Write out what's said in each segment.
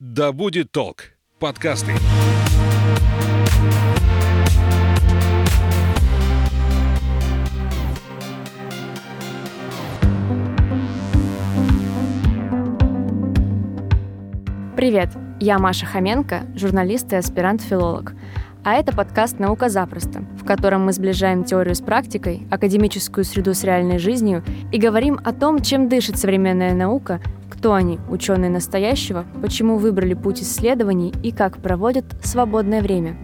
Да будет толк. Подкасты. Привет, я Маша Хоменко, журналист и аспирант-филолог. А это подкаст «Наука запросто», в котором мы сближаем теорию с практикой, академическую среду с реальной жизнью и говорим о том, чем дышит современная наука, кто они, ученые настоящего, почему выбрали путь исследований и как проводят свободное время.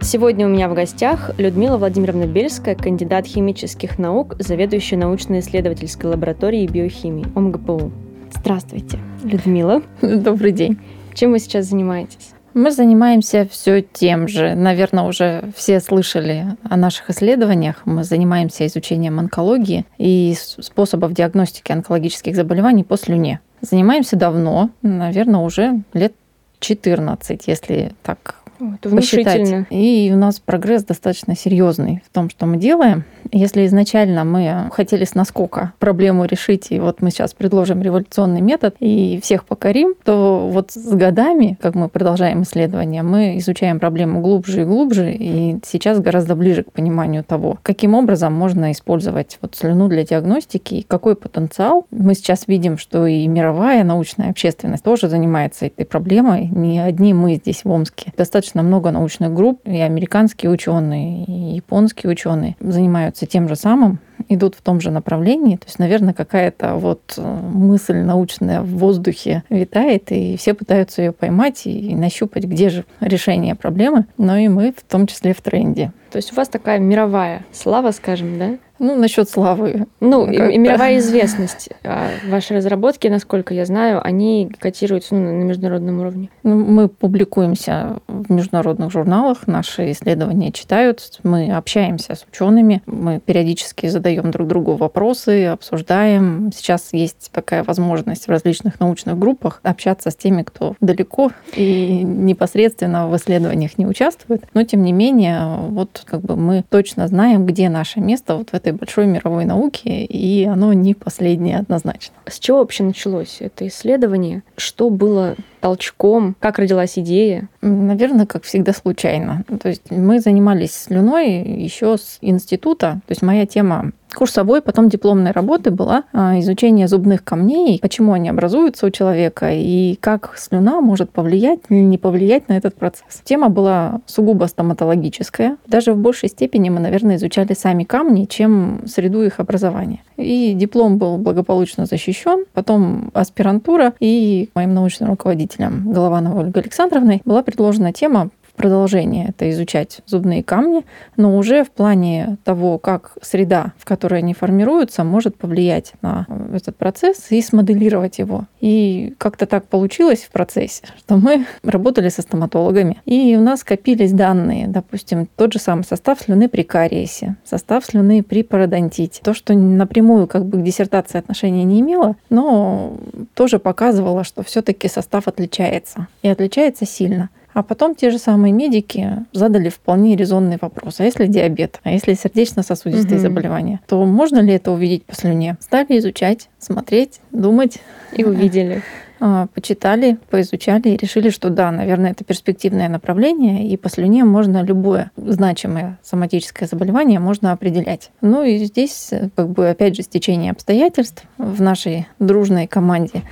Сегодня у меня в гостях Людмила Владимировна Бельская, кандидат химических наук, заведующая научно-исследовательской лабораторией биохимии ОМГПУ. Здравствуйте, Людмила. Добрый день. Чем вы сейчас занимаетесь? Мы занимаемся все тем же. Наверное, уже все слышали о наших исследованиях. Мы занимаемся изучением онкологии и способов диагностики онкологических заболеваний по слюне. Занимаемся давно, наверное, уже лет 14, если так это посчитать. И у нас прогресс достаточно серьезный в том, что мы делаем. Если изначально мы хотели с наскока проблему решить, и вот мы сейчас предложим революционный метод и всех покорим, то вот с годами, как мы продолжаем исследования, мы изучаем проблему глубже и глубже, и сейчас гораздо ближе к пониманию того, каким образом можно использовать вот слюну для диагностики и какой потенциал. Мы сейчас видим, что и мировая научная общественность тоже занимается этой проблемой. Не одни мы здесь в Омске. Достаточно много научных групп, и американские ученые, и японские ученые занимаются тем же самым, идут в том же направлении. То есть, наверное, какая-то вот э, мысль научная в воздухе витает, и все пытаются ее поймать и нащупать, где же решение проблемы. Но и мы в том числе в тренде. То есть у вас такая мировая слава, скажем, да? Ну, насчет славы. Ну, и, и мировая известность. А ваши разработки, насколько я знаю, они котируются ну, на международном уровне. Ну, мы публикуемся в международных журналах, наши исследования читают, мы общаемся с учеными, мы периодически задаем друг другу вопросы, обсуждаем. Сейчас есть такая возможность в различных научных группах общаться с теми, кто далеко и непосредственно в исследованиях не участвует. Но, тем не менее, вот как бы мы точно знаем, где наше место вот в этой большой мировой науки, и оно не последнее однозначно. С чего вообще началось это исследование? Что было толчком? Как родилась идея? Наверное, как всегда, случайно. То есть мы занимались слюной еще с института. То есть моя тема курсовой, потом дипломной работы была а, изучение зубных камней, почему они образуются у человека и как слюна может повлиять или не повлиять на этот процесс. Тема была сугубо стоматологическая. Даже в большей степени мы, наверное, изучали сами камни, чем среду их образования. И диплом был благополучно защищен. Потом аспирантура и моим научным руководителем Головановой Ольгой Александровной была предложена тема продолжение это изучать зубные камни, но уже в плане того, как среда, в которой они формируются, может повлиять на этот процесс и смоделировать его. И как-то так получилось в процессе, что мы работали со стоматологами, и у нас скопились данные, допустим, тот же самый состав слюны при кариесе, состав слюны при пародонтите. То, что напрямую как бы к диссертации отношения не имело, но тоже показывало, что все-таки состав отличается. И отличается сильно. А потом те же самые медики задали вполне резонный вопрос. А если диабет? А если сердечно-сосудистые угу. заболевания? То можно ли это увидеть по слюне? Стали изучать, смотреть, думать. И увидели. А, почитали, поизучали и решили, что да, наверное, это перспективное направление, и по слюне можно любое значимое соматическое заболевание можно определять. Ну и здесь, как бы, опять же, стечение обстоятельств в нашей дружной команде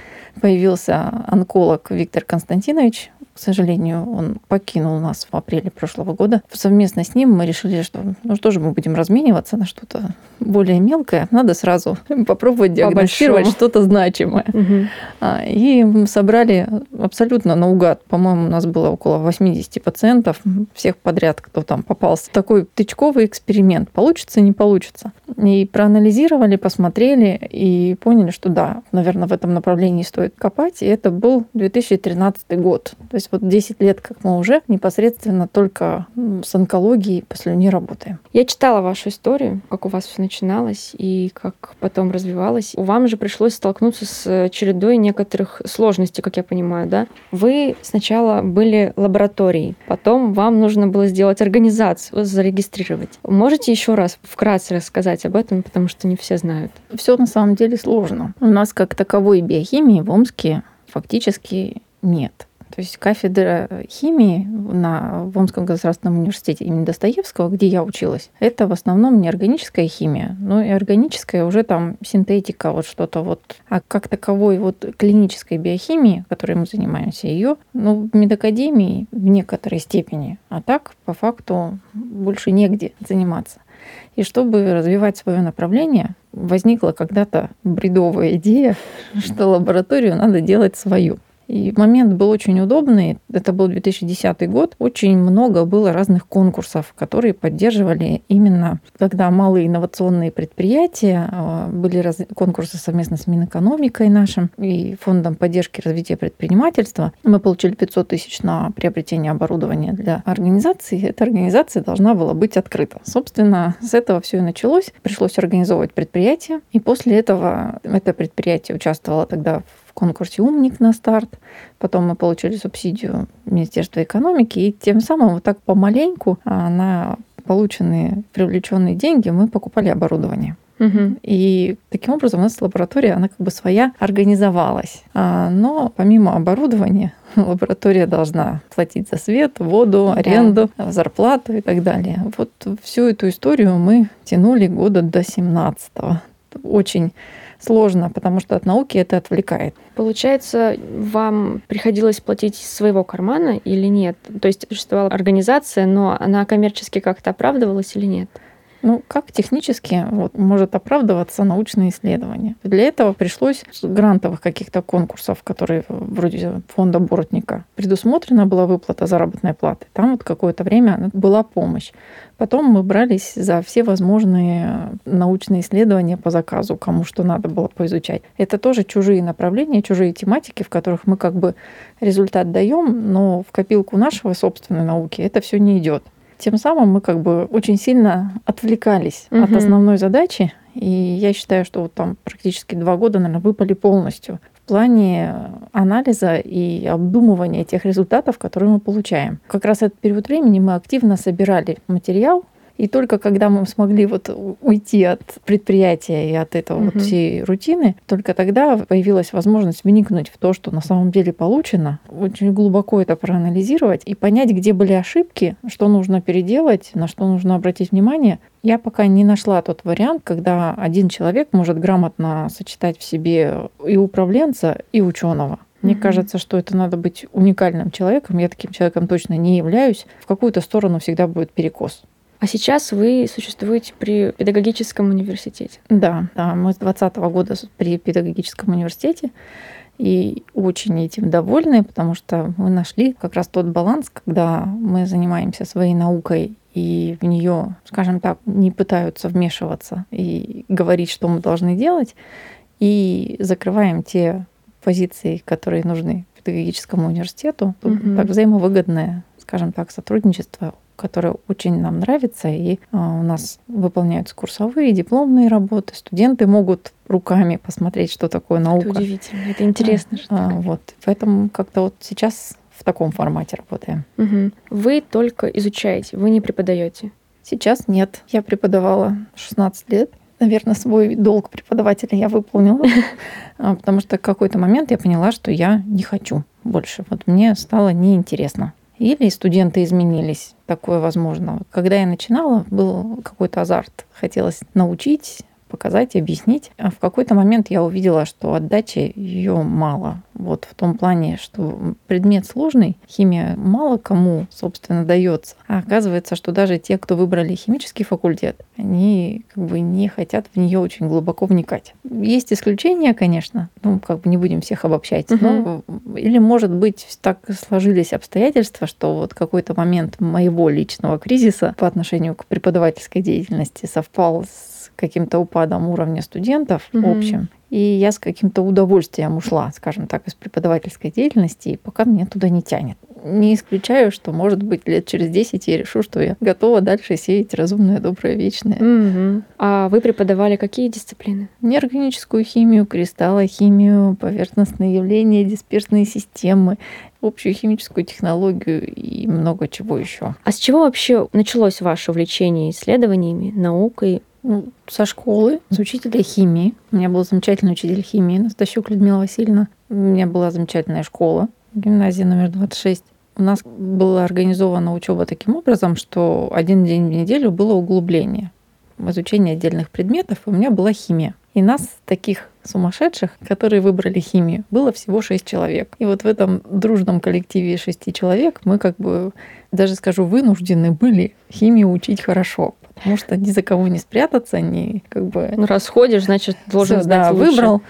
появился онколог Виктор Константинович, к сожалению, он покинул нас в апреле прошлого года. Совместно с ним мы решили, что ну что же мы будем размениваться на что-то более мелкое. Надо сразу попробовать диагностировать что-то значимое. Угу. И мы собрали абсолютно наугад. По-моему, у нас было около 80 пациентов, всех подряд, кто там попался. Такой тычковый эксперимент. Получится, не получится. И проанализировали, посмотрели и поняли, что да, наверное, в этом направлении стоит копать. И это был 2013 год. То есть вот 10 лет, как мы уже непосредственно только с онкологией по слюне работаем. Я читала вашу историю, как у вас все начиналось и как потом развивалось. Вам же пришлось столкнуться с чередой некоторых сложностей, как я понимаю, да? Вы сначала были лабораторией, потом вам нужно было сделать организацию, зарегистрировать. Можете еще раз вкратце рассказать об этом, потому что не все знают? Все на самом деле сложно. У нас как таковой биохимии в Омске фактически нет. То есть кафедра химии на, в Омском государственном университете имени Достоевского, где я училась, это в основном не органическая химия, но и органическая уже там синтетика, вот что-то вот. А как таковой вот клинической биохимии, которой мы занимаемся, ее ну, в медакадемии в некоторой степени, а так по факту больше негде заниматься. И чтобы развивать свое направление, возникла когда-то бредовая идея, что лабораторию надо делать свою. И момент был очень удобный. Это был 2010 год. Очень много было разных конкурсов, которые поддерживали именно, когда малые инновационные предприятия, а, были раз... конкурсы совместно с Минэкономикой нашим и Фондом поддержки развития предпринимательства. Мы получили 500 тысяч на приобретение оборудования для организации. Эта организация должна была быть открыта. Собственно, с этого все и началось. Пришлось организовывать предприятие. И после этого это предприятие участвовало тогда в конкурсе «Умник» на старт. Потом мы получили субсидию Министерства экономики. И тем самым вот так помаленьку а, на полученные привлеченные деньги мы покупали оборудование. Угу. И таким образом у нас лаборатория, она как бы своя организовалась. А, но помимо оборудования, лаборатория должна платить за свет, воду, аренду, да. зарплату и так далее. Вот всю эту историю мы тянули года до 17 -го. Очень сложно, потому что от науки это отвлекает. Получается, вам приходилось платить из своего кармана или нет? То есть существовала организация, но она коммерчески как-то оправдывалась или нет? Ну, как технически вот, может оправдываться научное исследование? Для этого пришлось с грантовых каких-то конкурсов, которые вроде фонда Боротника, предусмотрена была выплата заработной платы. Там вот какое-то время была помощь. Потом мы брались за все возможные научные исследования по заказу, кому что надо было поизучать. Это тоже чужие направления, чужие тематики, в которых мы как бы результат даем, но в копилку нашего собственной науки это все не идет. Тем самым мы как бы очень сильно отвлекались угу. от основной задачи. И я считаю, что вот там практически два года, наверное, выпали полностью в плане анализа и обдумывания тех результатов, которые мы получаем. Как раз этот период времени мы активно собирали материал, и только когда мы смогли вот уйти от предприятия и от этого угу. вот всей рутины, только тогда появилась возможность вникнуть в то, что на самом деле получено, очень глубоко это проанализировать и понять, где были ошибки, что нужно переделать, на что нужно обратить внимание. Я пока не нашла тот вариант, когда один человек может грамотно сочетать в себе и управленца, и ученого. Мне mm кажется, что это надо быть уникальным человеком. Я таким человеком точно не являюсь. В какую-то сторону всегда будет перекос. А сейчас вы существуете при педагогическом университете. Да, да, мы с 2020 года при педагогическом университете и очень этим довольны, потому что мы нашли как раз тот баланс, когда мы занимаемся своей наукой и в нее, скажем так, не пытаются вмешиваться и говорить, что мы должны делать, и закрываем те позиции, которые нужны педагогическому университету. Угу. Так взаимовыгодное, скажем так, сотрудничество которая очень нам нравится, и а, у нас выполняются курсовые, дипломные работы. Студенты могут руками посмотреть, что такое наука. Это удивительно, это интересно. А, вот, поэтому как-то вот сейчас в таком формате работаем. Угу. Вы только изучаете, вы не преподаете? Сейчас нет. Я преподавала 16 лет. Наверное, свой долг преподавателя я выполнила, а, потому что в какой-то момент я поняла, что я не хочу больше. Вот мне стало неинтересно. Или студенты изменились, такое возможно. Когда я начинала, был какой-то азарт. Хотелось научить, показать, объяснить. А в какой-то момент я увидела, что отдачи ее мало. Вот в том плане, что предмет сложный, химия мало кому, собственно, дается. А оказывается, что даже те, кто выбрали химический факультет, они как бы не хотят в нее очень глубоко вникать. Есть исключения, конечно, ну, как бы не будем всех обобщать, угу. но или, может быть, так сложились обстоятельства, что вот какой-то момент моего личного кризиса по отношению к преподавательской деятельности совпал с каким-то упадом уровня студентов угу. общим. И я с каким-то удовольствием ушла, скажем так, из преподавательской деятельности, и пока меня туда не тянет. не исключаю, что, может быть, лет через 10 я решу, что я готова дальше сеять разумное, доброе, вечное. Угу. А вы преподавали какие дисциплины? Неорганическую химию, кристаллохимию, поверхностные явления, дисперсные системы, общую химическую технологию и много чего еще. А с чего вообще началось ваше увлечение исследованиями, наукой? Ну, со школы, с учителя химии. У меня был замечательный учитель химии, Настасюк Людмила Васильевна. У меня была замечательная школа, гимназия номер 26. У нас была организована учеба таким образом, что один день в неделю было углубление изучение отдельных предметов, у меня была химия. И нас, таких сумасшедших, которые выбрали химию, было всего шесть человек. И вот в этом дружном коллективе шести человек мы как бы, даже скажу, вынуждены были химию учить хорошо. Потому что ни за кого не спрятаться, ни как бы... Ну, раз ходишь, значит, должен Всё, знать да, лучше. выбрал.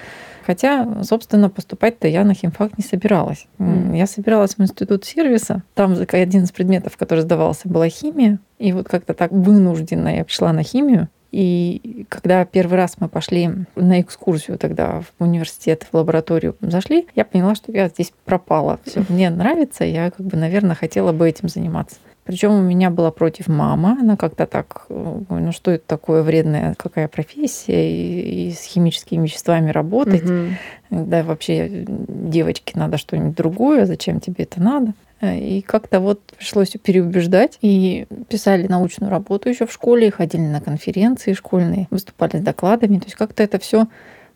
Хотя, собственно, поступать-то я на химфак не собиралась. Мгм. Я собиралась в институт сервиса. Там один из предметов, который сдавался, была химия. И вот как-то так вынужденно я пришла на химию. И когда первый раз мы пошли на экскурсию тогда в университет, в лабораторию зашли, я поняла, что я здесь пропала. Все мне нравится, я как бы, наверное, хотела бы этим заниматься. Причем у меня была против мама. Она как-то так, э, ну что это такое вредная, какая профессия, и, и с химическими веществами работать. Мгм. Да, вообще девочке надо что-нибудь другое, зачем тебе это надо? И как-то вот пришлось переубеждать. И писали научную работу еще в школе, ходили на конференции школьные, выступали с докладами. То есть как-то это все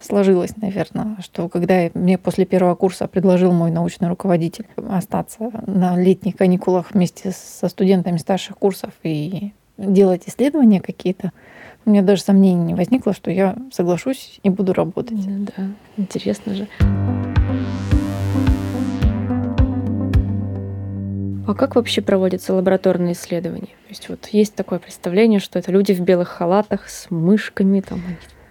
сложилось, наверное, что когда мне после первого курса предложил мой научный руководитель остаться на летних каникулах вместе со студентами старших курсов и делать исследования какие-то, у меня даже сомнений не возникло, что я соглашусь и буду работать. Ну Да, интересно же. А как вообще проводятся лабораторные исследования? То есть вот есть такое представление, что это люди в белых халатах с мышками там.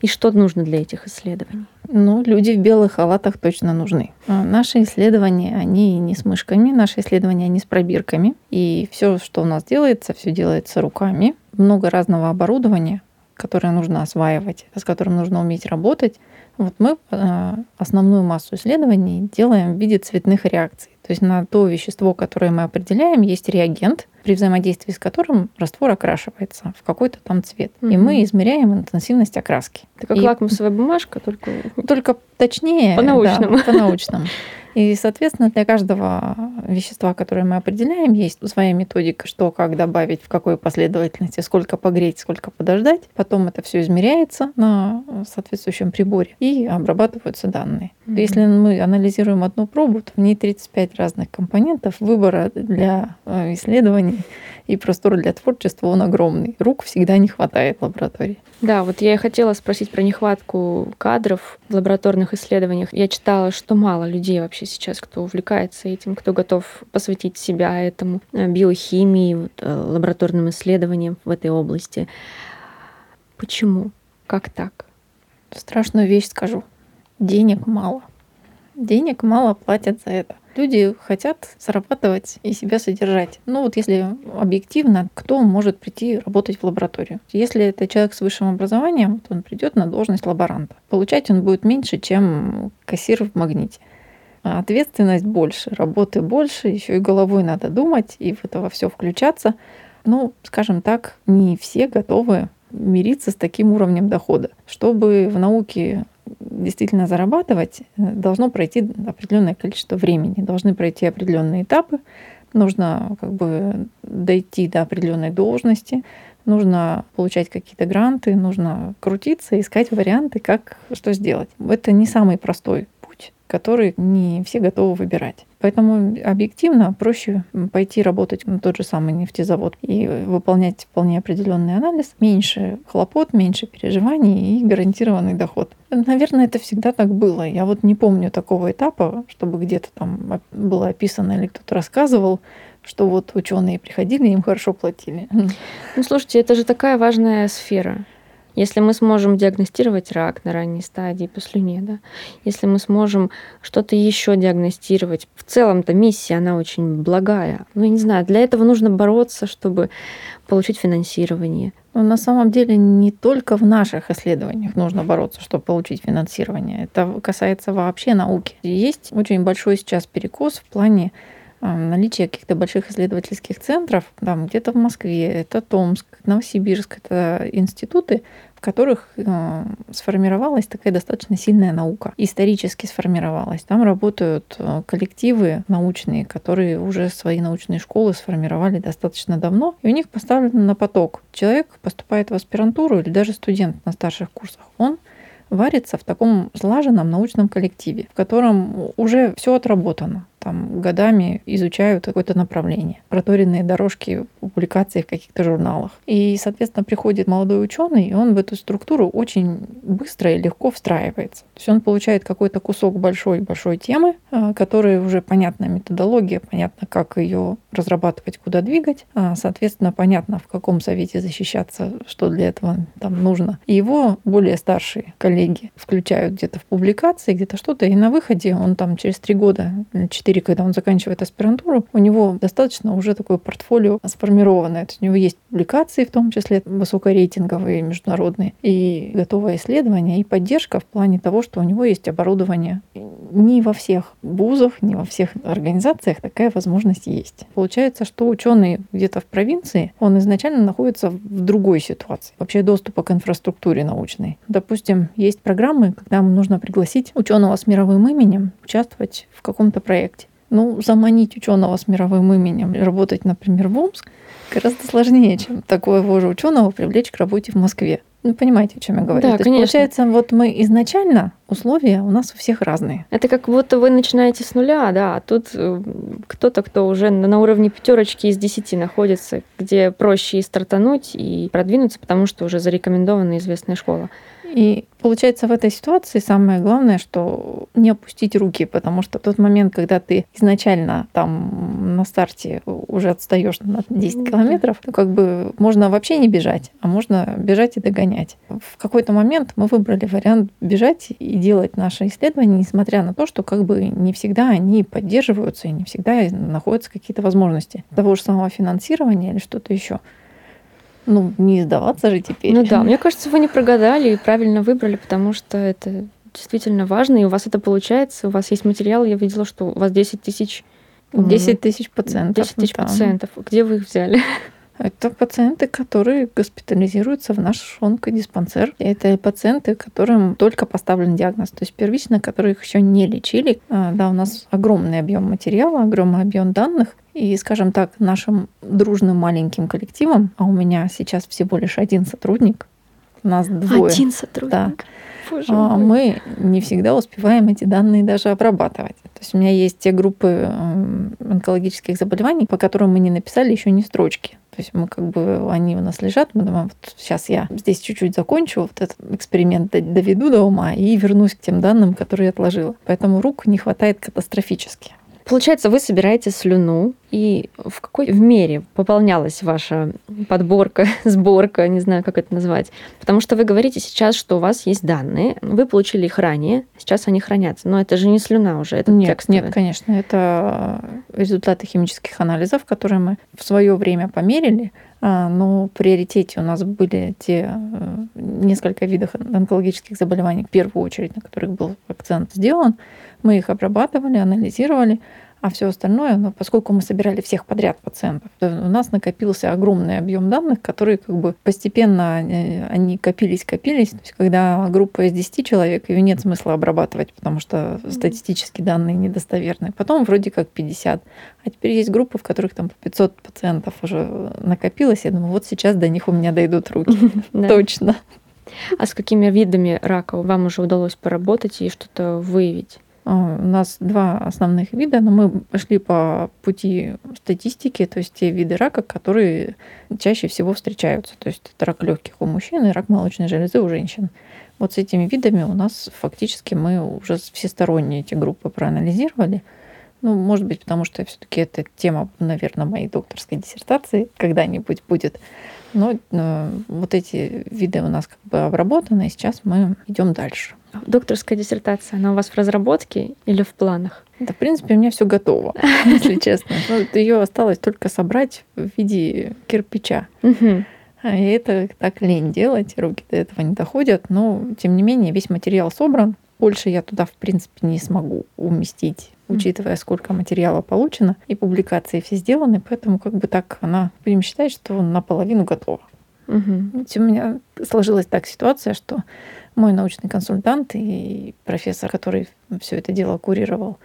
И что нужно для этих исследований? Ну, люди в белых халатах точно нужны. А Наши исследования, они не с мышками, наши исследования, они с пробирками. И все, что у нас делается, все делается руками. Много разного оборудования, которое нужно осваивать, с которым нужно уметь работать. Вот мы э, основную массу исследований делаем в виде цветных реакций. То есть на то вещество, которое мы определяем, есть реагент, при взаимодействии с которым раствор окрашивается в какой-то там цвет. И Мгм. мы измеряем интенсивность окраски. Это как И- лакмусовая бумажка, только только точнее. По-научному. да, по-научному. И, соответственно, для каждого вещества, которое мы определяем, есть своя методика, что как добавить, в какой последовательности, сколько погреть, сколько подождать. Потом это все измеряется на соответствующем приборе и обрабатываются данные. Мгм. Если мы анализируем одну пробу, то в ней 35 разных компонентов. Выбора для э, исследований и простор для творчества он огромный. Рук всегда не хватает в лаборатории. Да, вот я и хотела спросить про нехватку кадров в лабораторных исследованиях. Я читала, что мало людей вообще сейчас, кто увлекается этим, кто готов посвятить себя этому, э, биохимии, вот, э, лабораторным исследованиям в этой области. Почему? Как так? Страшную вещь скажу. Денег мало. Денег мало платят за это. Люди хотят зарабатывать и себя содержать. Ну вот если объективно, кто может прийти работать в лабораторию? Если это человек с высшим образованием, то он придет на должность лаборанта. Получать он будет меньше, чем кассир в магните. А ответственность больше, работы больше, еще и головой надо думать и в это во все включаться. Ну, скажем так, не все готовы мириться с таким уровнем дохода. Чтобы в науке действительно зарабатывать, э, должно пройти определенное количество времени, должны пройти определенные этапы, нужно как бы дойти до определенной должности, нужно получать какие-то гранты, нужно крутиться, искать варианты, как что сделать. Это не самый простой путь, который не все готовы выбирать. Поэтому объективно проще пойти работать на тот же самый нефтезавод и выполнять вполне определенный анализ. Меньше хлопот, меньше переживаний и гарантированный доход. Наверное, это всегда так было. Я вот не помню такого этапа, чтобы где-то там было описано или кто-то рассказывал, что вот ученые приходили, им хорошо платили. Ну, слушайте, это же такая важная сфера. Если мы сможем диагностировать рак на ранней стадии по слюне, да, если мы сможем что-то еще диагностировать, в целом-то миссия, она очень благая. Ну, я не знаю, для этого нужно бороться, чтобы получить финансирование. Но на самом деле не только в наших исследованиях нужно бороться, чтобы получить финансирование. Это касается вообще науки. Есть очень большой сейчас перекос в плане наличие каких-то больших исследовательских центров, там где-то в Москве, это Томск, Новосибирск, это институты, в которых э, сформировалась такая достаточно сильная наука, исторически сформировалась. Там работают э, коллективы научные, которые уже свои научные школы сформировали достаточно давно, и у них поставлено на поток. Человек поступает в аспирантуру или даже студент на старших курсах, он варится в таком слаженном научном коллективе, в котором уже все отработано там годами изучают какое-то направление, проторенные дорожки публикации в каких-то журналах. И, соответственно, приходит молодой ученый, и он в эту структуру очень быстро и легко встраивается. То есть он получает какой-то кусок большой-большой темы, а, которая уже понятна методология, понятно, как ее разрабатывать, куда двигать, а, соответственно, понятно, в каком совете защищаться, что для этого там нужно. И его более старшие коллеги включают где-то в публикации, где-то что-то, и на выходе он там через три года, четыре 4, когда он заканчивает аспирантуру, у него достаточно уже такое портфолио сформированное. То есть у него есть публикации, в том числе высокорейтинговые, международные, и готовое исследование, и поддержка в плане того, что у него есть оборудование. Не во всех вузах, не во всех организациях такая возможность есть. Получается, что ученый где-то в провинции, он изначально находится в другой ситуации. Вообще доступа к инфраструктуре научной. Допустим, есть программы, когда нужно пригласить ученого с мировым именем участвовать в каком-то проекте. Ну, заманить ученого с мировым именем, работать, например, в Омск, гораздо сложнее, чем такого же ученого привлечь к работе в Москве. Ну, понимаете, о чем я говорю? Да, То конечно. Есть, получается, вот мы изначально условия у нас у всех разные. Это как будто вы начинаете с нуля, да, а тут э, кто-то, кто уже на уровне пятерочки из десяти находится, где проще и стартануть, и продвинуться, потому что уже зарекомендована известная школа. И получается в этой ситуации самое главное, что не опустить руки, потому что тот момент, когда ты изначально там на старте уже отстаешь на 10 километров, то как бы можно вообще не бежать, а можно бежать и догонять. В какой-то момент мы выбрали вариант бежать и делать наши исследования, несмотря на то, что как бы не всегда они поддерживаются и не всегда находятся какие-то возможности того же самого финансирования или что-то еще. Ну, не сдаваться же теперь. Ну да, мне кажется, вы не прогадали и правильно выбрали, потому что это действительно важно, и у вас это получается, у вас есть материал, я видела, что у вас 10 тысяч... 10 тысяч пациентов. 10 тысяч да. пациентов. Где вы их взяли? Это пациенты, которые госпитализируются в наш онкодиспансер. Это пациенты, которым только поставлен диагноз, то есть первично, которые их еще не лечили. А, да, у нас огромный объем материала, огромный объем данных. И, скажем так, нашим дружным маленьким коллективом, а у меня сейчас всего лишь один сотрудник, у нас двое. Один сотрудник. Да. Боже а, мы не всегда успеваем эти данные даже обрабатывать. То есть у меня есть те группы онкологических заболеваний, по которым мы не написали еще ни строчки. То есть мы как бы, они у нас лежат, мы думаем, вот сейчас я здесь чуть-чуть закончу, вот этот эксперимент доведу до ума и вернусь к тем данным, которые я отложила. Поэтому рук не хватает катастрофически. Получается, вы собираете слюну, и в какой в мере пополнялась ваша подборка, сборка, не знаю, как это назвать? Потому что вы говорите сейчас, что у вас есть данные, вы получили их ранее, сейчас они хранятся, но это же не слюна уже, это нет, текстовые. Нет, конечно, это результаты химических анализов, которые мы в свое время померили, но в приоритете у нас были те э, несколько видов онкологических заболеваний, в первую очередь, на которых был акцент сделан. Мы их обрабатывали, анализировали, а все остальное, ну, поскольку мы собирали всех подряд пациентов, у нас накопился огромный объем данных, которые как бы постепенно э, они копились, копились. То есть когда группа из 10 человек, ее нет смысла обрабатывать, потому что статистические данные недостоверные. Потом вроде как 50. А теперь есть группы, в которых там по 500 пациентов уже накопилось. Я думаю, вот сейчас до них у меня дойдут руки. Точно. А с какими видами рака вам уже удалось поработать и что-то выявить? А, у нас два основных вида, но мы пошли по пути статистики, то есть те виды рака, которые чаще всего встречаются. То есть это рак легких у мужчин и рак молочной железы у женщин. Вот с этими видами у нас фактически мы уже всесторонне эти группы проанализировали. Ну, может быть, потому что все-таки эта тема, наверное, моей докторской диссертации когда-нибудь будет. Но э, вот эти виды у нас как бы обработаны, и сейчас мы идем дальше. Докторская диссертация, она у вас в разработке или в планах? Да, в принципе, у меня все готово, если честно. Ну, Ее осталось только собрать в виде кирпича. А, и это так лень делать, руки до этого не доходят. Но, тем не менее, весь материал собран, больше я туда, в принципе, не смогу уместить учитывая, сколько материала получено, и публикации все сделаны, поэтому как бы так она, будем считать, что наполовину готова. Угу. У меня сложилась так ситуация, что мой научный консультант и профессор, который все это дело курировал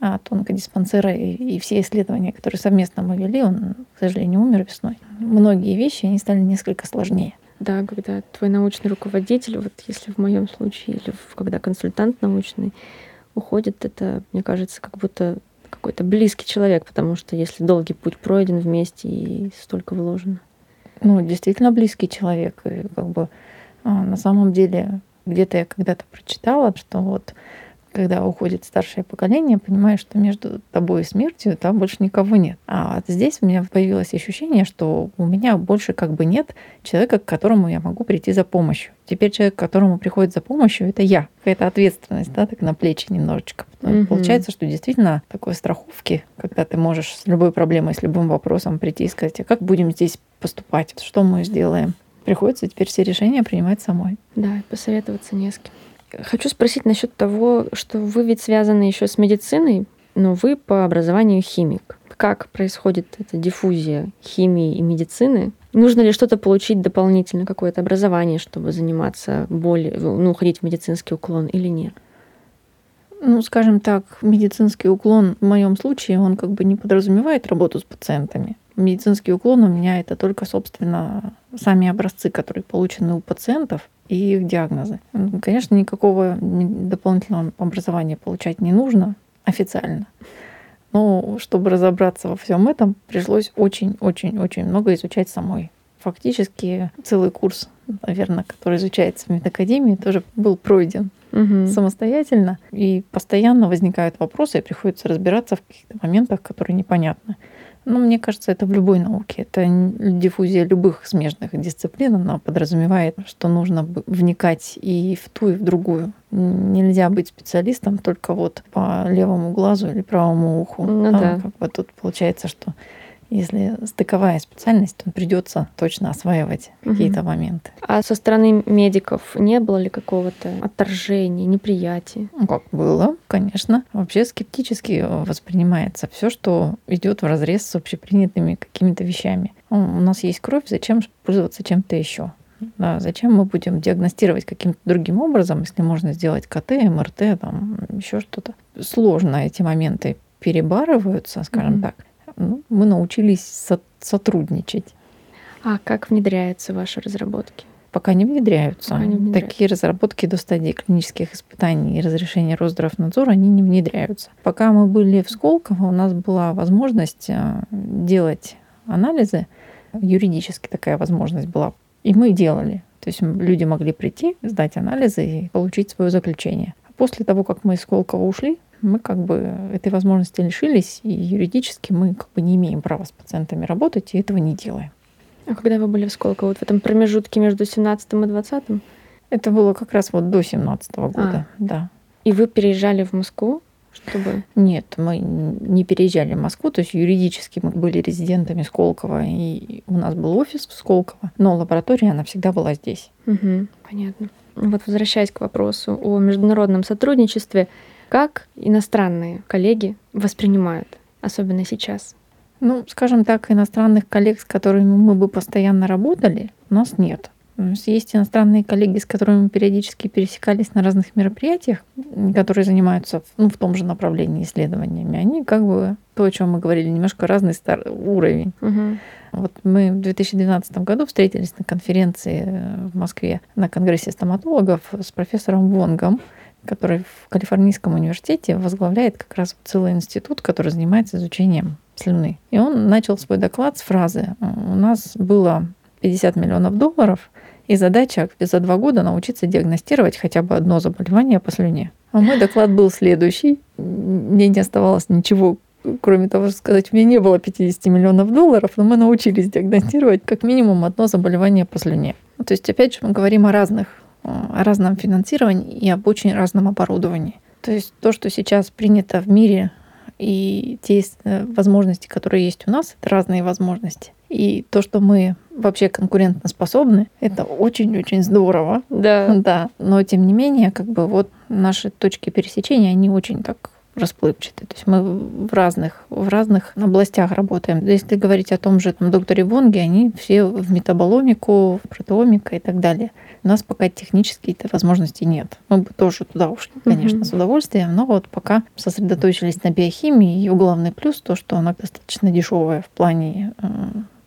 от онкодиспансера и, и все исследования, которые совместно мы вели, он, к сожалению, умер весной. Многие вещи, они стали несколько сложнее. Да, когда твой научный руководитель, вот если в моем случае, или когда консультант научный уходит, это, мне кажется, как будто какой-то близкий человек, потому что если долгий путь пройден вместе и столько вложено. Ну, действительно близкий человек. И как бы а, на самом деле где-то я когда-то прочитала, что вот когда уходит старшее поколение, понимаешь, что между тобой и смертью там больше никого нет. А вот здесь у меня появилось ощущение, что у меня больше как бы нет человека, к которому я могу прийти за помощью. Теперь человек, к которому приходит за помощью, это я. Какая-то ответственность, да, так на плечи немножечко. Угу. Получается, что действительно такой страховки, когда ты можешь с любой проблемой, с любым вопросом прийти и сказать, а как будем здесь поступать, что мы сделаем. Приходится теперь все решения принимать самой. Да, посоветоваться не с кем. Хочу спросить насчет того, что вы ведь связаны еще с медициной, но вы по образованию химик. Как происходит эта диффузия химии и медицины? Нужно ли что-то получить дополнительно, какое-то образование, чтобы заниматься более, ну, уходить в медицинский уклон или нет? Ну, скажем так, медицинский уклон в моем случае, он как бы не подразумевает работу с пациентами. Медицинский уклон у меня это только, собственно, сами образцы, которые получены у пациентов, и их диагнозы. Конечно, никакого дополнительного образования получать не нужно официально. Но чтобы разобраться во всем этом, пришлось очень-очень-очень много изучать самой. Фактически целый курс, наверное, который изучается в медакадемии, тоже был пройден угу. самостоятельно. И постоянно возникают вопросы, и приходится разбираться в каких-то моментах, которые непонятны. Ну, мне кажется, это в любой науке. Это диффузия любых смежных дисциплин. Она подразумевает, что нужно вникать и в ту, и в другую. Нельзя быть специалистом только вот по левому глазу или правому уху. Ну, да. Как бы тут получается, что если стыковая специальность, то придется точно осваивать угу. какие-то моменты. А со стороны медиков не было ли какого-то отторжения, неприятия? Ну, как было, конечно. Вообще скептически воспринимается все, что идет в разрез с общепринятыми какими-то вещами. У нас есть кровь, зачем пользоваться чем-то еще? Да, зачем мы будем диагностировать каким-то другим образом, если можно сделать КТ, МРТ, там еще что-то? Сложно эти моменты перебарываются, скажем mm-hmm. так ну, мы научились со- сотрудничать. А как внедряются ваши разработки? Пока не внедряются. Пока не внедряются. Такие разработки до стадии клинических испытаний и разрешения Росздравнадзора, они не внедряются. Пока мы были в Сколково, у нас была возможность э, делать анализы. Юридически такая возможность была. И мы делали. То есть люди могли прийти, сдать анализы и получить свое заключение. После того, как мы из Сколково ушли, мы как бы этой возможности лишились, и юридически мы как бы не имеем права с пациентами работать, и этого не делаем. А когда вы были в Сколково? Вот в этом промежутке между 17 и 20? Это было как раз вот до 17 -го года, а. да. И вы переезжали в Москву? Чтобы... Нет, мы не переезжали в Москву, то есть юридически мы были резидентами Сколково, и у нас был офис в Сколково, но лаборатория, она всегда была здесь. Угу, понятно. Вот возвращаясь к вопросу о международном сотрудничестве, как иностранные коллеги воспринимают, особенно сейчас? Ну, скажем так, иностранных коллег, с которыми мы бы постоянно работали, у нас нет. Есть иностранные коллеги, с которыми мы периодически пересекались на разных мероприятиях, которые занимаются ну, в том же направлении исследованиями. Они как бы то, о чем мы говорили, немножко разный стар... уровень. Угу. Вот мы в 2012 году встретились на конференции в Москве на Конгрессе стоматологов с профессором Вонгом который в Калифорнийском университете возглавляет как раз целый институт, который занимается изучением слюны. И он начал свой доклад с фразы «У нас было 50 миллионов долларов, и задача за два года научиться диагностировать хотя бы одно заболевание по слюне. А мой доклад был следующий. Мне не оставалось ничего, кроме того, что сказать, у меня не было 50 миллионов долларов, но мы научились диагностировать как минимум одно заболевание по слюне. То есть, опять же, мы говорим о разных о разном финансировании и об очень разном оборудовании. То есть то, что сейчас принято в мире И те э, возможности, которые есть у нас, это разные возможности. И то, что мы вообще конкурентно способны, это очень-очень здорово. Да. Да. Но тем не менее, как бы вот наши точки пересечения, они очень так расплывчатые. То есть мы в разных, в разных областях работаем. Если говорить о том же там, докторе Вонге, они все в метаболомику, в протеомика и так далее. У нас пока технически этой возможности нет. Мы бы тоже туда ушли, конечно, mm-hmm. с удовольствием, но вот пока сосредоточились на биохимии. Ее главный плюс то, что она достаточно дешевая в плане э,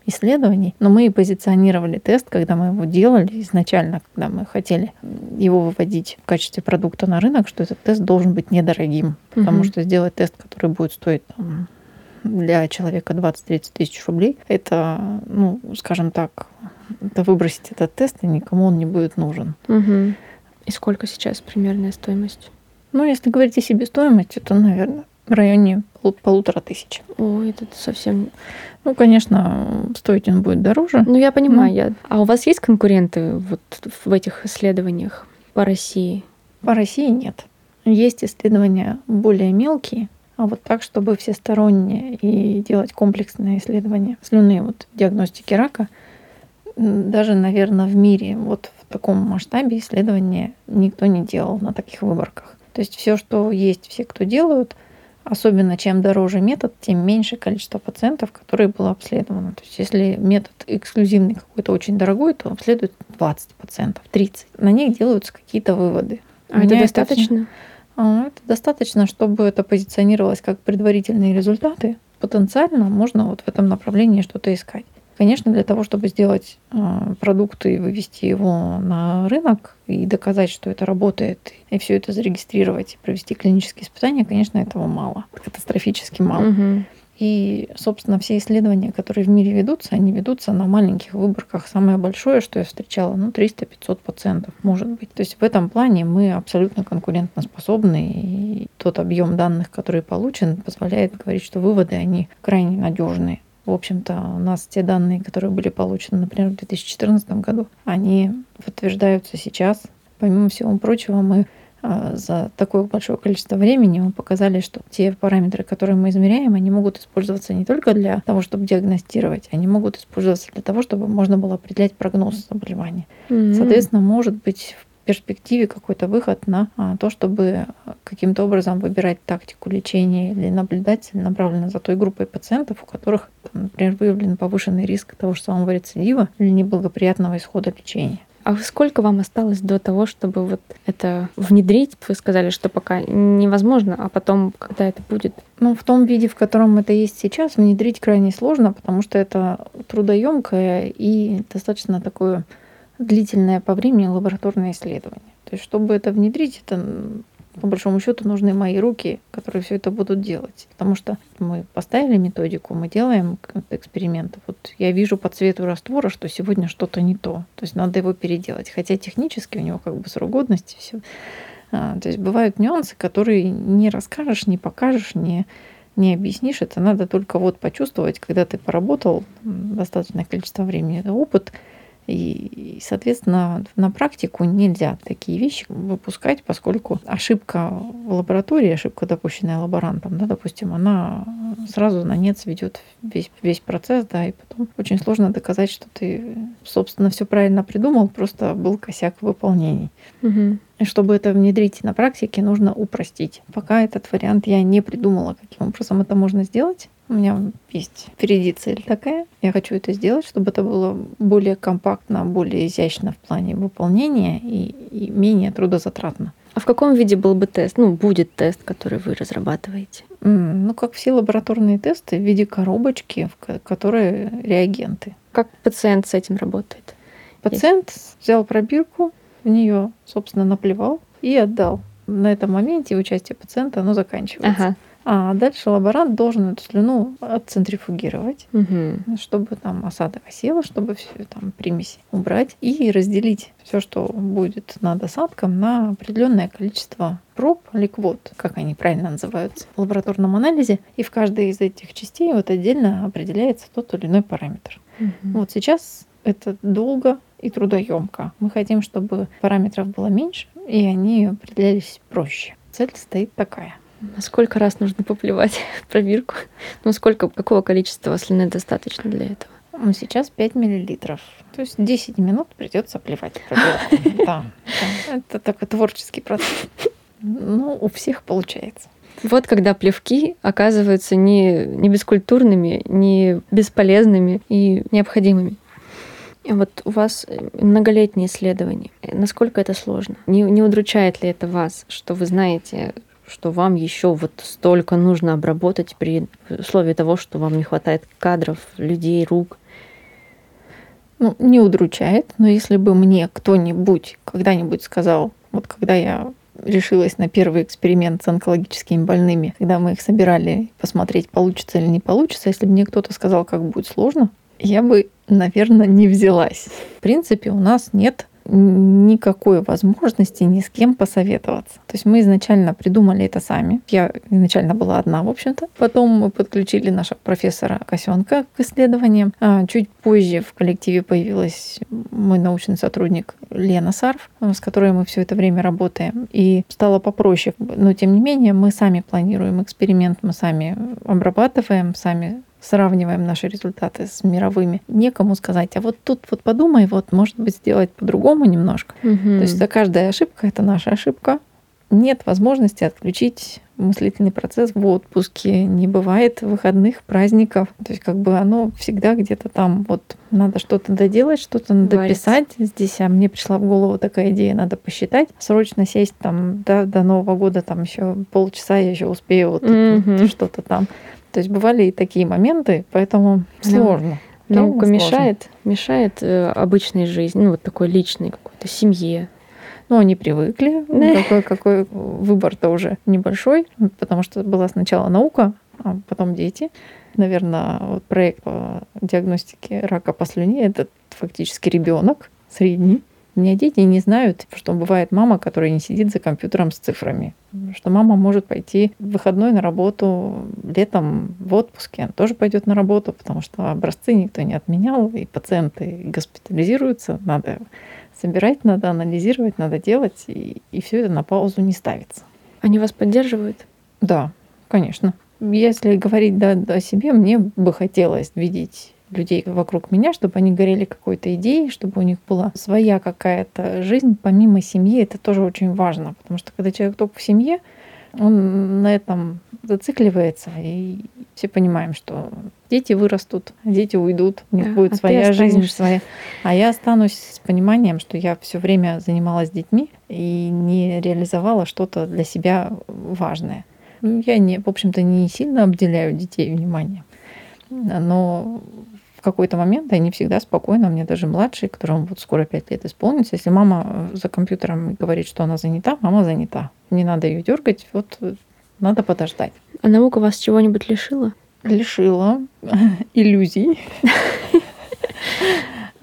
исследований, но мы и позиционировали тест, когда мы его делали изначально, когда мы хотели его выводить в качестве продукта на рынок, что этот тест должен быть недорогим, потому угу. что сделать тест, который будет стоить там, для человека 20-30 тысяч рублей, это, ну, скажем так, это выбросить этот тест, и никому он не будет нужен. Угу. И сколько сейчас примерная стоимость? Ну, если говорить о себестоимости, то, наверное, в районе полутора тысяч. Ой, это совсем... Ну, конечно, стоить он будет дороже. Ну, я понимаю. Но... Я... А у вас есть конкуренты вот в этих исследованиях по России? По России нет. Есть исследования более мелкие, а вот так, чтобы всесторонние и делать комплексные исследования слюны вот диагностики рака, даже, наверное, в мире вот в таком масштабе исследования никто не делал на таких выборках. То есть все, что есть, все, кто делают, Особенно чем дороже метод, тем меньше количество пациентов, которые было обследовано. То есть если метод эксклюзивный какой-то очень дорогой, то обследуют 20 пациентов, 30. На них делаются какие-то выводы. А это достаточно? Это, а, это достаточно, чтобы это позиционировалось как предварительные результаты. Потенциально можно вот в этом направлении что-то искать. Конечно, для того, чтобы сделать а, продукт и вывести его на рынок и доказать, что это работает, и все это зарегистрировать и провести клинические испытания, конечно, этого мало, катастрофически мало. Угу. И, собственно, все исследования, которые в мире ведутся, они ведутся на маленьких выборках. Самое большое, что я встречала, ну, 300-500 пациентов, может быть. То есть в этом плане мы абсолютно конкурентно способны, и тот объем данных, который получен, позволяет говорить, что выводы, они крайне надежные. В общем-то, у нас те данные, которые были получены, например, в 2014 году, они подтверждаются сейчас. Помимо всего прочего, мы а, за такое большое количество времени мы показали, что те параметры, которые мы измеряем, они могут использоваться не только для того, чтобы диагностировать, они могут использоваться для того, чтобы можно было определять прогноз заболевания. Mm-hmm. Соответственно, может быть в перспективе какой-то выход на а, то, чтобы каким-то образом выбирать тактику лечения или наблюдать направленно за той группой пациентов, у которых, там, например, выявлен повышенный риск того же самого рецидива или неблагоприятного исхода лечения. А сколько вам осталось до того, чтобы вот это внедрить? Вы сказали, что пока невозможно, а потом, когда это будет? Ну, в том виде, в котором это есть сейчас, внедрить крайне сложно, потому что это трудоемкое и достаточно такое длительное по времени лабораторное исследование. То есть, чтобы это внедрить, это по большому счету нужны мои руки, которые все это будут делать. Потому что мы поставили методику, мы делаем эксперименты. Вот я вижу по цвету раствора, что сегодня что-то не то. То есть надо его переделать. Хотя технически у него как бы срок годности все. А, то есть бывают нюансы, которые не расскажешь, не покажешь, не, не объяснишь. Это надо только вот почувствовать, когда ты поработал достаточное количество времени. Это опыт – и, соответственно, на практику нельзя такие вещи выпускать, поскольку ошибка в лаборатории, ошибка, допущенная лаборантом, да, допустим, она сразу на нет сведет весь, весь процесс, да, и потом очень сложно доказать, что ты, собственно, все правильно придумал, просто был косяк в выполнении. Угу. И чтобы это внедрить на практике, нужно упростить. Пока этот вариант я не придумала, каким образом это можно сделать. У меня есть впереди цель такая. Я хочу это сделать, чтобы это было более компактно, более изящно в плане выполнения и, и менее трудозатратно. А в каком виде был бы тест? Ну, будет тест, который вы разрабатываете? Ну, как все лабораторные тесты, в виде коробочки, в которой реагенты. Как пациент с этим работает? Пациент Есть. взял пробирку, в нее, собственно, наплевал и отдал. На этом моменте участие пациента оно заканчивается. Ага. А дальше лаборант должен эту слюну отцентрифугировать, угу. чтобы там осадок осела, чтобы все там примеси убрать и разделить все, что будет над осадком, на определенное количество проб, ликвод, как они правильно называются, в лабораторном анализе. И в каждой из этих частей вот отдельно определяется тот или иной параметр. Угу. Вот сейчас это долго и трудоемко. Мы хотим, чтобы параметров было меньше, и они определялись проще. Цель стоит такая. Сколько раз нужно поплевать пробирку? Ну, сколько, какого количества слюны достаточно для этого? Ну, сейчас 5 миллилитров. То есть 10 минут придется плевать пробирку. Да, это такой творческий процесс. Ну, у всех получается. Вот когда плевки оказываются не, не бескультурными, не бесполезными и необходимыми. Вот у вас многолетние исследования. Насколько это сложно? Не, не удручает ли это вас, что вы знаете, что вам еще вот столько нужно обработать при условии того, что вам не хватает кадров, людей, рук? Ну, не удручает, но если бы мне кто-нибудь когда-нибудь сказал, вот когда я решилась на первый эксперимент с онкологическими больными, когда мы их собирали посмотреть, получится или не получится, если бы мне кто-то сказал, как будет сложно, я бы, наверное, не взялась. В принципе, у нас нет никакой возможности ни с кем посоветоваться. То есть мы изначально придумали это сами. Я изначально была одна, в общем-то. Потом мы подключили нашего профессора Косенка к исследованиям. А чуть позже в коллективе появилась мой научный сотрудник Лена Сарф, с которой мы все это время работаем. И стало попроще. Но тем не менее мы сами планируем эксперимент, мы сами обрабатываем, сами сравниваем наши результаты с мировыми, некому сказать, а вот тут вот подумай, вот может быть сделать по-другому немножко. Угу. То есть за каждая ошибка это наша ошибка. Нет возможности отключить мыслительный процесс в отпуске, не бывает выходных, праздников. То есть как бы оно всегда где-то там, вот надо что-то доделать, что-то надо Варится. писать. Здесь а мне пришла в голову такая идея, надо посчитать, срочно сесть там да, до Нового года, там еще полчаса я еще успею вот угу. что-то там. То есть бывали и такие моменты, поэтому сложно. Наука мешает, мешает э, обычной жизни, ну вот такой личной какой-то семье. Ну, они привыкли, да. какой, какой выбор-то уже небольшой, потому что была сначала наука, а потом дети. Наверное, вот проект по диагностике рака по слюне это фактически ребенок средний. У меня дети не знают, что бывает мама, которая не сидит за компьютером с цифрами. Что мама может пойти в выходной на работу, летом в отпуске, она тоже пойдет на работу, потому что образцы никто не отменял, и пациенты госпитализируются, надо собирать, надо анализировать, надо делать, и, и все это на паузу не ставится. Они вас поддерживают? Да, конечно. Если говорить да, о себе, мне бы хотелось видеть людей вокруг меня, чтобы они горели какой-то идеей, чтобы у них была своя какая-то жизнь помимо семьи. Это тоже очень важно, потому что когда человек только в семье, он на этом зацикливается, и все понимаем, что дети вырастут, дети уйдут, у них да, будет а своя жизнь, своя. А я останусь с пониманием, что я все время занималась детьми и не реализовала что-то для себя важное. Я не, в общем-то, не сильно обделяю детей вниманием, но какой-то момент они всегда спокойно, мне даже младший, которому вот скоро 5 лет исполнится, если мама за компьютером говорит, что она занята, мама занята. Не надо ее дергать, вот надо подождать. А наука вас чего-нибудь лишила? Лишила иллюзий.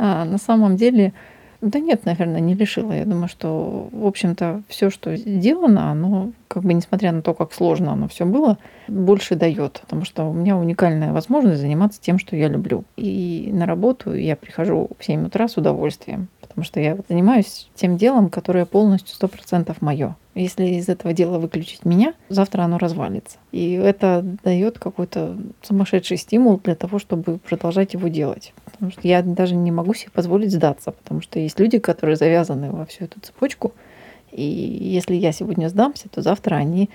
А, на самом деле, да нет, наверное, не лишила. Я думаю, что, в общем-то, все, что сделано, оно, как бы, несмотря на то, как сложно оно все было, больше дает. Потому что у меня уникальная возможность заниматься тем, что я люблю. И на работу я прихожу в 7 утра с удовольствием. Потому что я занимаюсь тем делом, которое полностью 100% мое. Если из этого дела выключить меня, завтра оно развалится. И это дает какой-то сумасшедший стимул для того, чтобы продолжать его делать. Потому что я даже не могу себе позволить сдаться, потому что есть люди, которые завязаны во всю эту цепочку. И если я сегодня сдамся, то завтра они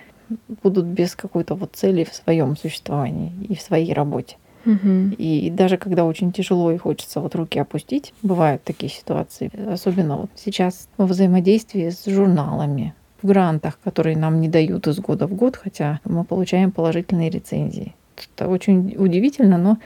будут без какой-то вот цели в своем существовании и в своей работе. Угу. И даже когда очень тяжело и хочется вот руки опустить, бывают такие ситуации. Особенно вот сейчас во взаимодействии с журналами, в грантах, которые нам не дают из года в год, хотя мы получаем положительные рецензии. Это очень удивительно, но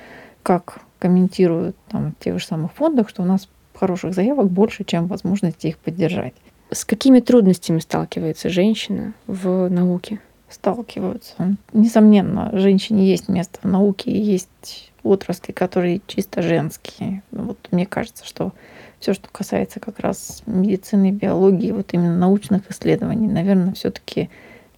как комментируют там, в тех же самых фондах, что у нас хороших заявок больше, чем возможности их поддержать. С какими трудностями сталкивается женщина в науке? Сталкиваются. Несомненно, женщине есть место в науке, есть отрасли, которые чисто женские. Вот мне кажется, что все, что касается как раз медицины, биологии, вот именно научных исследований, наверное, все-таки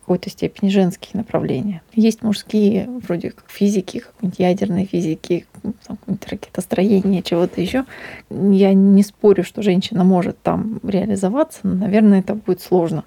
какой-то степени женские направления. Есть мужские, вроде как физики, какой-нибудь ядерной физики, какое-нибудь ракетостроение, чего-то еще. Я не спорю, что женщина может там реализоваться, но, наверное, это будет сложно.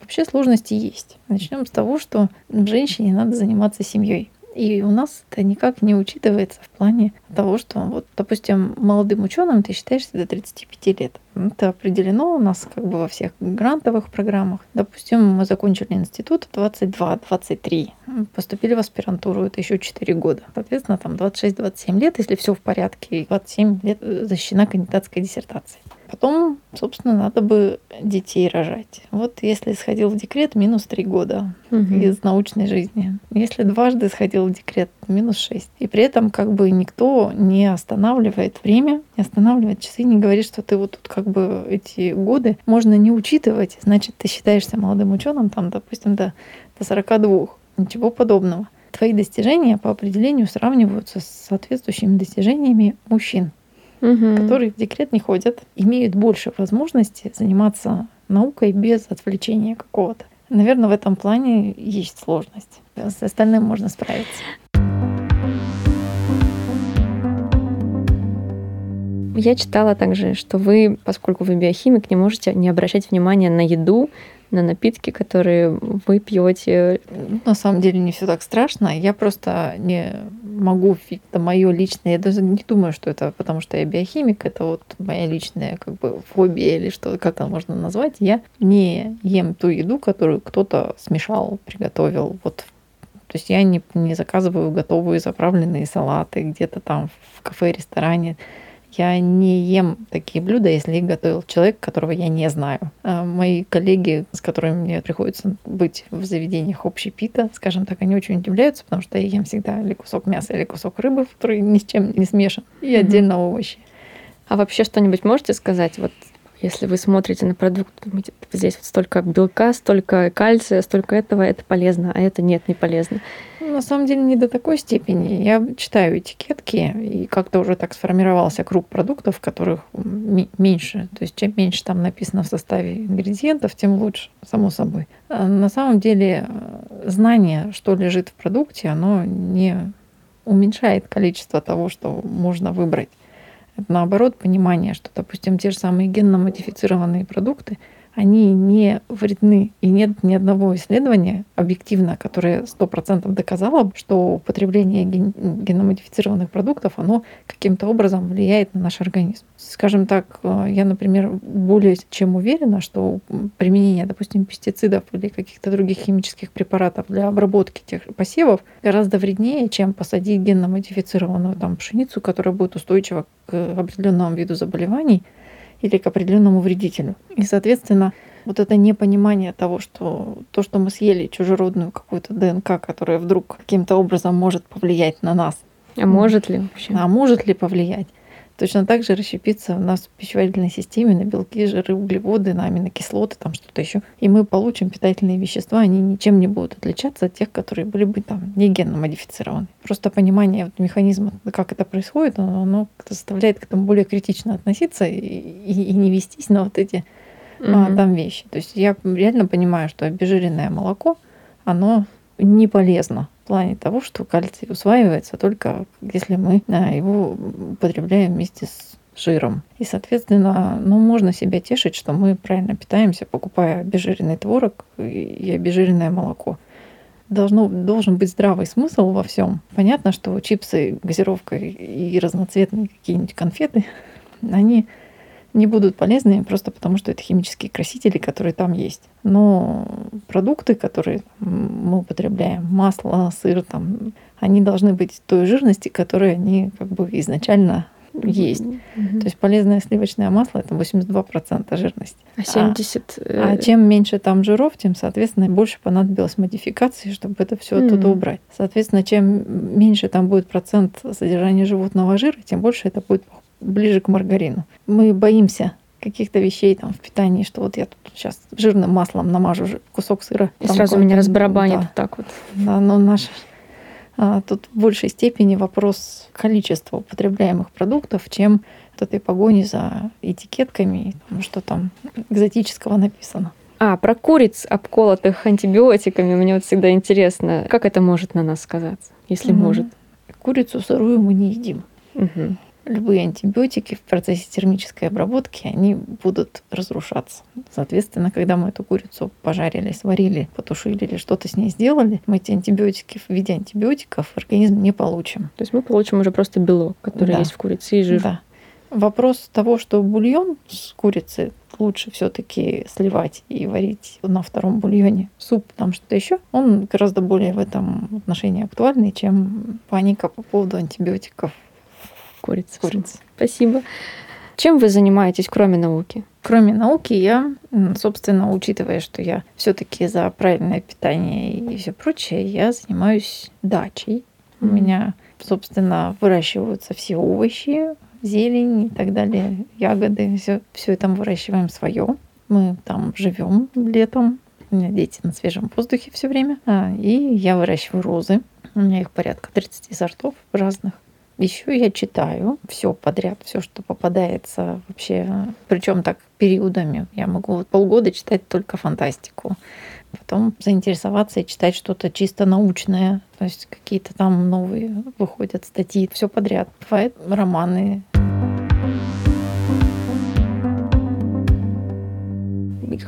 Вообще сложности есть. Начнем с того, что женщине надо заниматься семьей. И у нас это никак не учитывается в плане того, что, вот, допустим, молодым ученым ты считаешься до 35 лет. Это определено у нас как бы во всех грантовых программах. Допустим, мы закончили институт 22-23, поступили в аспирантуру, это еще 4 года. Соответственно, там 26-27 лет, если все в порядке, и 27 лет защищена кандидатская диссертация. Потом, собственно, надо бы детей рожать. Вот если сходил в декрет, минус три года угу. из научной жизни. Если дважды сходил в декрет, минус шесть. И при этом как бы никто не останавливает время, не останавливает часы, не говорит, что ты вот тут как бы эти годы можно не учитывать. Значит, ты считаешься молодым ученым, там, допустим, до, до 42. Ничего подобного. Твои достижения по определению сравниваются с соответствующими достижениями мужчин угу. которые в декрет не ходят, имеют больше возможности заниматься наукой без отвлечения какого-то. Наверное, в этом плане есть сложность. С остальным можно справиться. Я читала также, что вы, поскольку вы биохимик, не можете не обращать внимания на еду, на напитки, которые вы пьете? На самом деле не все так страшно. Я просто не могу, это мое личное, я даже не думаю, что это потому что я биохимик, это вот моя личная как бы фобия или что, как это можно назвать. Я не ем ту еду, которую кто-то смешал, приготовил. Вот то есть я не, не заказываю готовые заправленные салаты где-то там в кафе, ресторане. Я не ем такие блюда, если их готовил человек, которого я не знаю. А мои коллеги, с которыми мне приходится быть в заведениях общепита, скажем так, они очень удивляются, потому что я ем всегда или кусок мяса, или кусок рыбы, который ни с чем не смешан, и mm-hmm. отдельно овощи. А вообще что-нибудь можете сказать? Вот если вы смотрите на продукт, думаете, здесь вот столько белка, столько кальция, столько этого, это полезно, а это нет, не полезно. Ну, на самом деле не до такой степени. Я читаю этикетки, и как-то уже так сформировался круг продуктов, которых меньше. То есть чем меньше там написано в составе ингредиентов, тем лучше, само собой. А на самом деле э, знание, что лежит в продукте, оно не уменьшает количество того, что можно выбрать. Это наоборот понимание, что, допустим, те же самые генно-модифицированные продукты – они не вредны. И нет ни одного исследования объективно, которое 100% доказало, что употребление ген- геномодифицированных продуктов, оно каким-то образом влияет на наш организм. Скажем так, э, я, например, более чем уверена, что применение, допустим, пестицидов или каких-то других химических препаратов для обработки тех посевов гораздо вреднее, чем посадить генно-модифицированную там, пшеницу, которая будет устойчива к определенному виду заболеваний, или к определенному вредителю. И, соответственно, вот это непонимание того, что то, что мы съели чужеродную какую-то ДНК, которая вдруг каким-то образом может повлиять на нас. А может ли вообще? А может ли повлиять? Точно так же расщепиться у нас в пищеварительной системе на белки, жиры, углеводы, на аминокислоты, там что-то еще. И мы получим питательные вещества, они ничем не будут отличаться от тех, которые были бы там не генно модифицированы. Просто понимание вот механизма, как это происходит, оно, оно заставляет к этому более критично относиться и, и, и не вестись на вот эти mm-hmm. а, там вещи. То есть я реально понимаю, что обезжиренное молоко, оно не полезно в плане того, что кальций усваивается только если мы его употребляем вместе с жиром. И, соответственно, ну, можно себя тешить, что мы правильно питаемся, покупая обезжиренный творог и обезжиренное молоко. Должно, должен быть здравый смысл во всем. Понятно, что чипсы, газировка и разноцветные какие-нибудь конфеты, они не будут полезны просто потому, что это химические красители, которые там есть. Но продукты, которые мы употребляем, масло, сыр, там, они должны быть той жирности, которая они как бы изначально есть. Mm-hmm. То есть полезное сливочное масло это 82% жирности. А 70? А, а чем меньше там жиров, тем, соответственно, больше понадобилось модификации, чтобы это все mm-hmm. оттуда убрать. Соответственно, чем меньше там будет процент содержания животного жира, тем больше это будет ближе к маргарину. Мы боимся каких-то вещей там в питании, что вот я тут сейчас жирным маслом намажу кусок сыра. И сразу меня разбарабанит да. так вот. Да, но наш а, тут в большей степени вопрос количества употребляемых продуктов, чем вот этой погони за этикетками, там, что там экзотического написано. А, про куриц, обколотых антибиотиками, мне вот всегда интересно, как это может на нас сказаться, если mm-hmm. может? Курицу сырую мы не едим. Угу. Любые антибиотики в процессе термической обработки, они будут разрушаться. Соответственно, когда мы эту курицу пожарили, сварили, потушили или что-то с ней сделали, мы эти антибиотики в виде антибиотиков в организм не получим. То есть мы получим уже просто белок, который Да. есть в курице и жир. Да. Вопрос того, что бульон с курицы лучше все-таки сливать и варить на втором бульоне суп, там что-то еще, он гораздо более в этом отношении актуальный, чем паника по поводу антибиотиков Курица. в курице. Спасибо. Чем вы занимаетесь, кроме науки? Кроме науки, я, собственно, учитывая, что я все-таки за правильное питание и все прочее, я занимаюсь дачей. У Мгм. меня, собственно, выращиваются все овощи, зелень и так далее, ягоды. Все, все это мы выращиваем свое. Мы там живем летом. У меня дети на свежем воздухе все время. А, и я выращиваю розы. У меня их порядка 30 сортов разных. Еще я читаю все подряд, все, что попадается вообще. Причем так периодами. Я могу полгода читать только фантастику. Потом заинтересоваться и читать что-то чисто научное. То есть какие-то там новые выходят статьи. Все подряд. Бывают романы.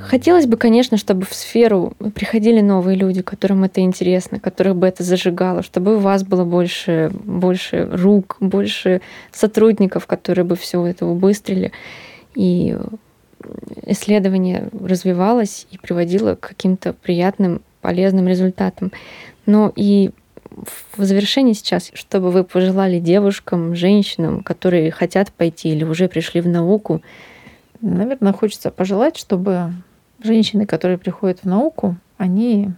Хотелось бы, конечно, чтобы в сферу приходили новые люди, которым это интересно, которых бы это зажигало, чтобы у вас было больше, больше рук, больше сотрудников, которые бы все это убыстрили. И исследование развивалось и приводило к каким-то приятным, полезным результатам. Но и в завершении сейчас, чтобы вы пожелали девушкам, женщинам, которые хотят пойти или уже пришли в науку, Наверное, хочется пожелать, чтобы женщины, которые приходят в науку, они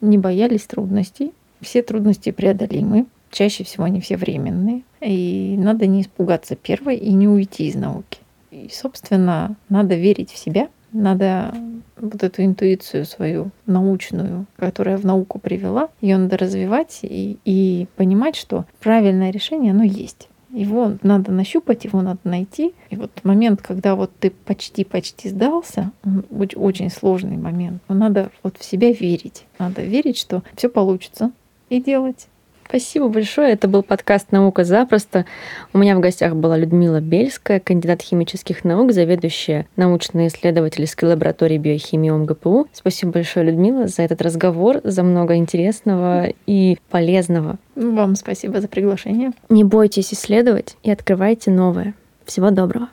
не боялись трудностей. Все трудности преодолимы. Чаще всего они все временные. И надо не испугаться первой и не уйти из науки. И, собственно, надо верить в себя, надо вот эту интуицию свою научную, которая в науку привела, ее надо развивать и, и понимать, что правильное решение, оно есть. Его надо нащупать, его надо найти. И вот момент, когда вот ты почти-почти сдался, он оч- очень сложный момент. Надо вот в себя верить. Надо верить, что все получится. И делать. Спасибо большое. Это был подкаст «Наука запросто». У меня в гостях была Людмила Бельская, кандидат химических наук, заведующая научно-исследовательской лабораторией биохимии ОМГПУ. Спасибо большое, Людмила, за этот разговор, за много интересного и полезного. Вам спасибо за приглашение. Не бойтесь исследовать и открывайте новое. Всего доброго.